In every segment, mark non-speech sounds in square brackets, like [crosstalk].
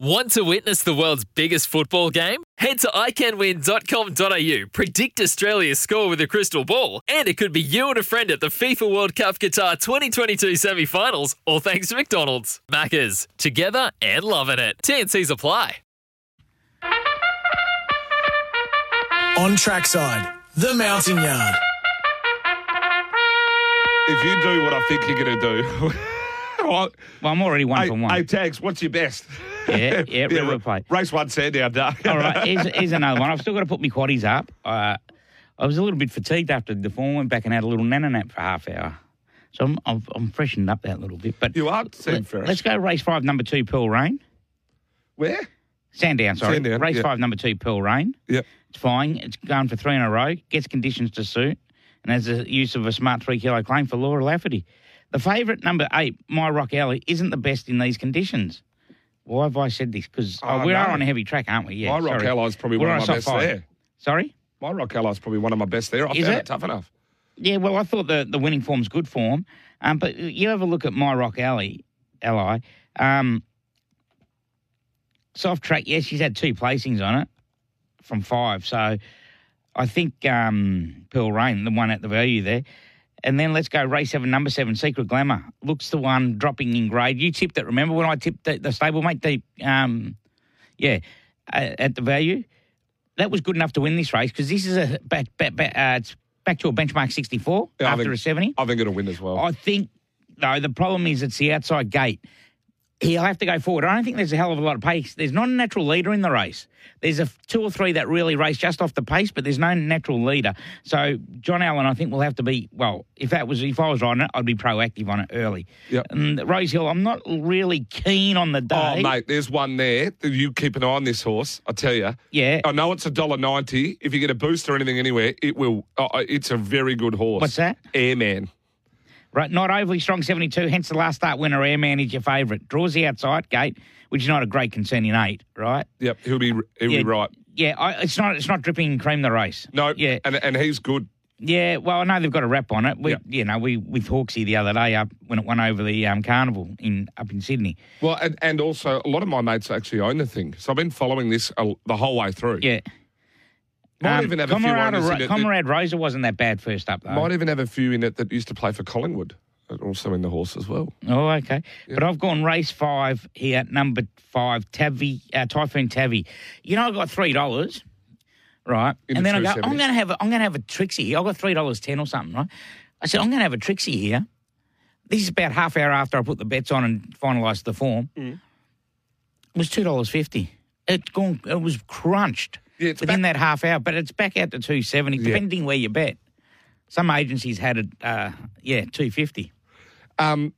Want to witness the world's biggest football game? Head to iCanWin.com.au, predict Australia's score with a crystal ball, and it could be you and a friend at the FIFA World Cup Qatar 2022 semi finals, all thanks to McDonald's. Maccas, together and loving it. TNC's apply. On trackside, the mountain yard. If you do what I think you're going to do. [laughs] well, I'm already one hey, for one. Hey, Tags, what's your best? Yeah, yeah, [laughs] real play. Race one, Sandown, Dark. All right, [laughs] here's, here's another one. I've still got to put my quaddies up. Uh, I was a little bit fatigued after the form. Went back and had a little nana nap for half hour. So I'm, I'm, I'm freshened up that little bit. But You are seem let, Let's go race five, number two, Pearl Rain. Where? Sandown, sorry. Sandown, race yeah. five, number two, Pearl Rain. Yep. It's flying. It's going for three in a row. Gets conditions to suit, and has the use of a smart three kilo claim for Laura Lafferty. The favourite number eight, My Rock Alley, isn't the best in these conditions. Why have I said this? Because Oh, we are on a heavy track, aren't we? Yeah. My Rock sorry. Ally's probably We're one on of my best five. there. Sorry. My Rock Ally's probably one of my best there. I Is found it? it tough enough. Yeah, well, I thought the, the winning form's good form. Um, but you have a look at My Rock Alley, Ally. Um, soft track, yes, she's had two placings on it from five. So I think um, Pearl Rain, the one at the value there. And then let's go race seven, number seven, Secret Glamour. Looks the one dropping in grade. You tipped it. Remember when I tipped the, the stablemate? The um, yeah, uh, at the value. That was good enough to win this race because this is a back, back, back, uh, it's back to a benchmark 64 Yeah, after think- a 70. I think it'll win as well. I think, though, the problem is it's the outside gate. He'll have to go forward. I don't think there's a hell of a lot of pace. There's not a natural leader in the race. There's a two or three that really race just off the pace, but there's no natural leader. So John Allen, I think, will have to be well. If that was if I was on it, I'd be proactive on it early. Yep. And Rose Hill, I'm not really keen on the oh, day. Oh, mate, there's one there. You keep an eye on this horse, I tell you. Yeah. I know it's a dollar ninety. If you get a boost or anything anywhere, it will. Oh, it's a very good horse. What's that? Airman. Right, not overly strong 72, hence the last start winner, Airman is your favourite. Draws the outside gate, which is not a great concern in eight, right? Yep, he'll be. He'll yeah, be right. Yeah, I, it's not it's not dripping cream the race. No. Yeah. And and he's good. Yeah, well, I know they've got a wrap on it. We, Yeah. you know, we with Hawksy the other day up when it went over the um, carnival in up in Sydney. Well, and, and also a lot of my mates actually own the thing, so I've been following this uh, the whole way through. Yeah, Might Um, even have a few Comrade, owners in Ro- it that- Rosa wasn't that bad first up though. Might even have a few in it that used to play for Collingwood, also in the horse as well. Oh, okay. But I've gone race five here, number five, Tavi, uh, Typhoon Tavi. You know, I got three dollars, right? In and the then I go, I'm going to have, a, I'm going to have a Trixie. here. I got three dollars ten or something, right? I said, I'm going to have a Trixie here. This is about half hour after I put the bets on and finalised the form. Mm. It was two dollars fifty. It gone. It was crunched Yeah, it's within back- that half hour, but it's back out to two seventy, Yeah. depending where you bet. Some agencies had it, uh, yeah, two fifty. Um,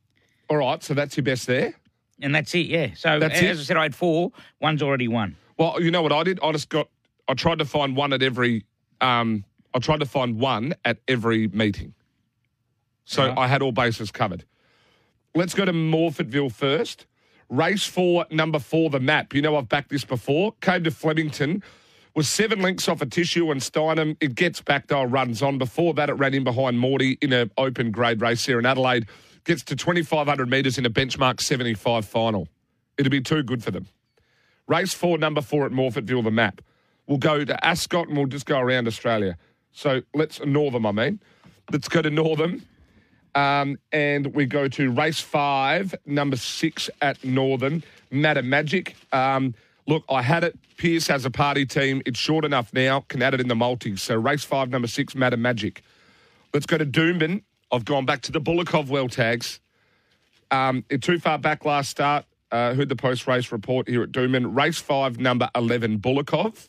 all right, so that's your best there. And that's it, yeah. So That's as it? I said, I had four. One's already won. Well, you know what I did? I just got. I tried to find one at every. Um, I tried to find one at every meeting. So Right. I had all bases covered. Let's go to Morphettville first. Race four, number four, the map. You know I've backed this before. Came to Flemington. Was seven links off a tissue and Steinem. It gets back though, runs on. Before that, it ran in behind Morty in an open grade race here in Adelaide. Gets to 2,500 metres in a benchmark 75 final. It'd be too good for them. Race four, number four at Morphettville, the map. We'll go to Ascot and we'll just go around Australia. So let's Northam, I mean. Let's go to Northam. Um, and we go to race five, number six at Northam, Madam Magic. Um, look, I had it. Pierce has a party team. It's short enough now. Can add it in the multi. So race five, number six, Madam Magic. Let's go to Doomben. I've gone back to the Bullikov well tags. Um, too far back last start. Uh, heard the post race report here at Doomben. Race five, number 11, Bullikov.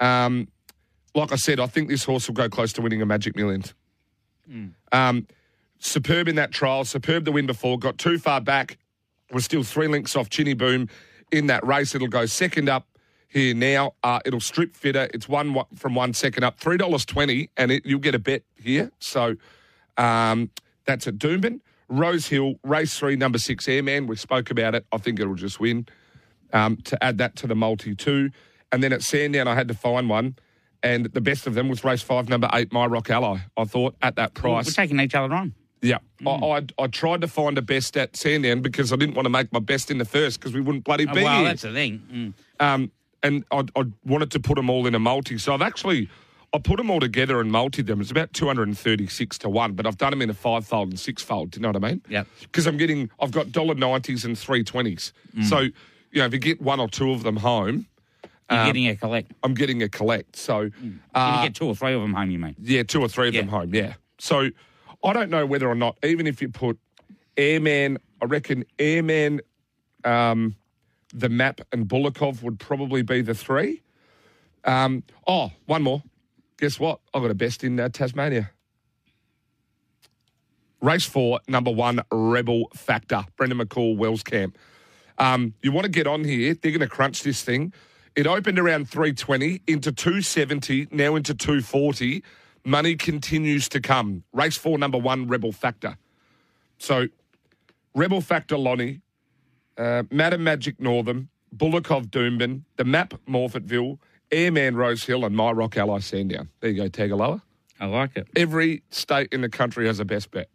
Um, like I said, I think this horse will go close to winning a Magic Millions. Um, superb in that trial, superb the win before, got too far back, was still three links off Chinny Boom. In that race. It'll go second up here now. Uh, it'll strip fitter. It's one from one second up, three dollars twenty, and it, you'll get a bet here. So um, that's at Doomben. Rose Hill, race three, number six, Airman. We spoke about it. I think it'll just win. Um, to add that to the multi two, and then at Sandown, I had to find one, and the best of them was race five, number eight, My Rock Ally. I thought at that We're price. taking each other on. Yeah, Hmm. I, I I tried to find a best at Sandown because I didn't want to make my best in the first because we wouldn't bloody be Oh, well, here. that's the thing. Mm. Um, and I, I wanted to put them all in a multi, so I've actually I put them all together and multi them. It's about two hundred and thirty six to one, but I've done them in a five fold and six fold. Do you know what I mean? Yeah. Because I'm getting I've got dollar nineties and three twenties. Mm. So you know if you get one or two of them home, You're Um, getting a collect. I'm getting a collect. So you uh, get two or three of them home, you mean? yeah, two or three of them home. Yeah. So I don't know whether or not, even if you put Airman, I reckon Airman, um, the map, and Bulakov would probably be the three. Um, oh, one more. Guess what? I got a best in uh, Tasmania. Race four, number one, Rebel Factor. Brendan McCall, Wells Camp. Um, you want to get on here. They're going to crunch this thing. It opened around 320 into 270, now into 240. Money continues to come. Race four, number one, Rebel Factor. So, Rebel Factor Lonnie, uh, Madam Magic Northam, Bullockov Doomben, the Map Morphettville, Airman Rose Hill, and My Rock Ally Sandown. There you go, Tagaloa. I like it. Every state in the country has a best bet.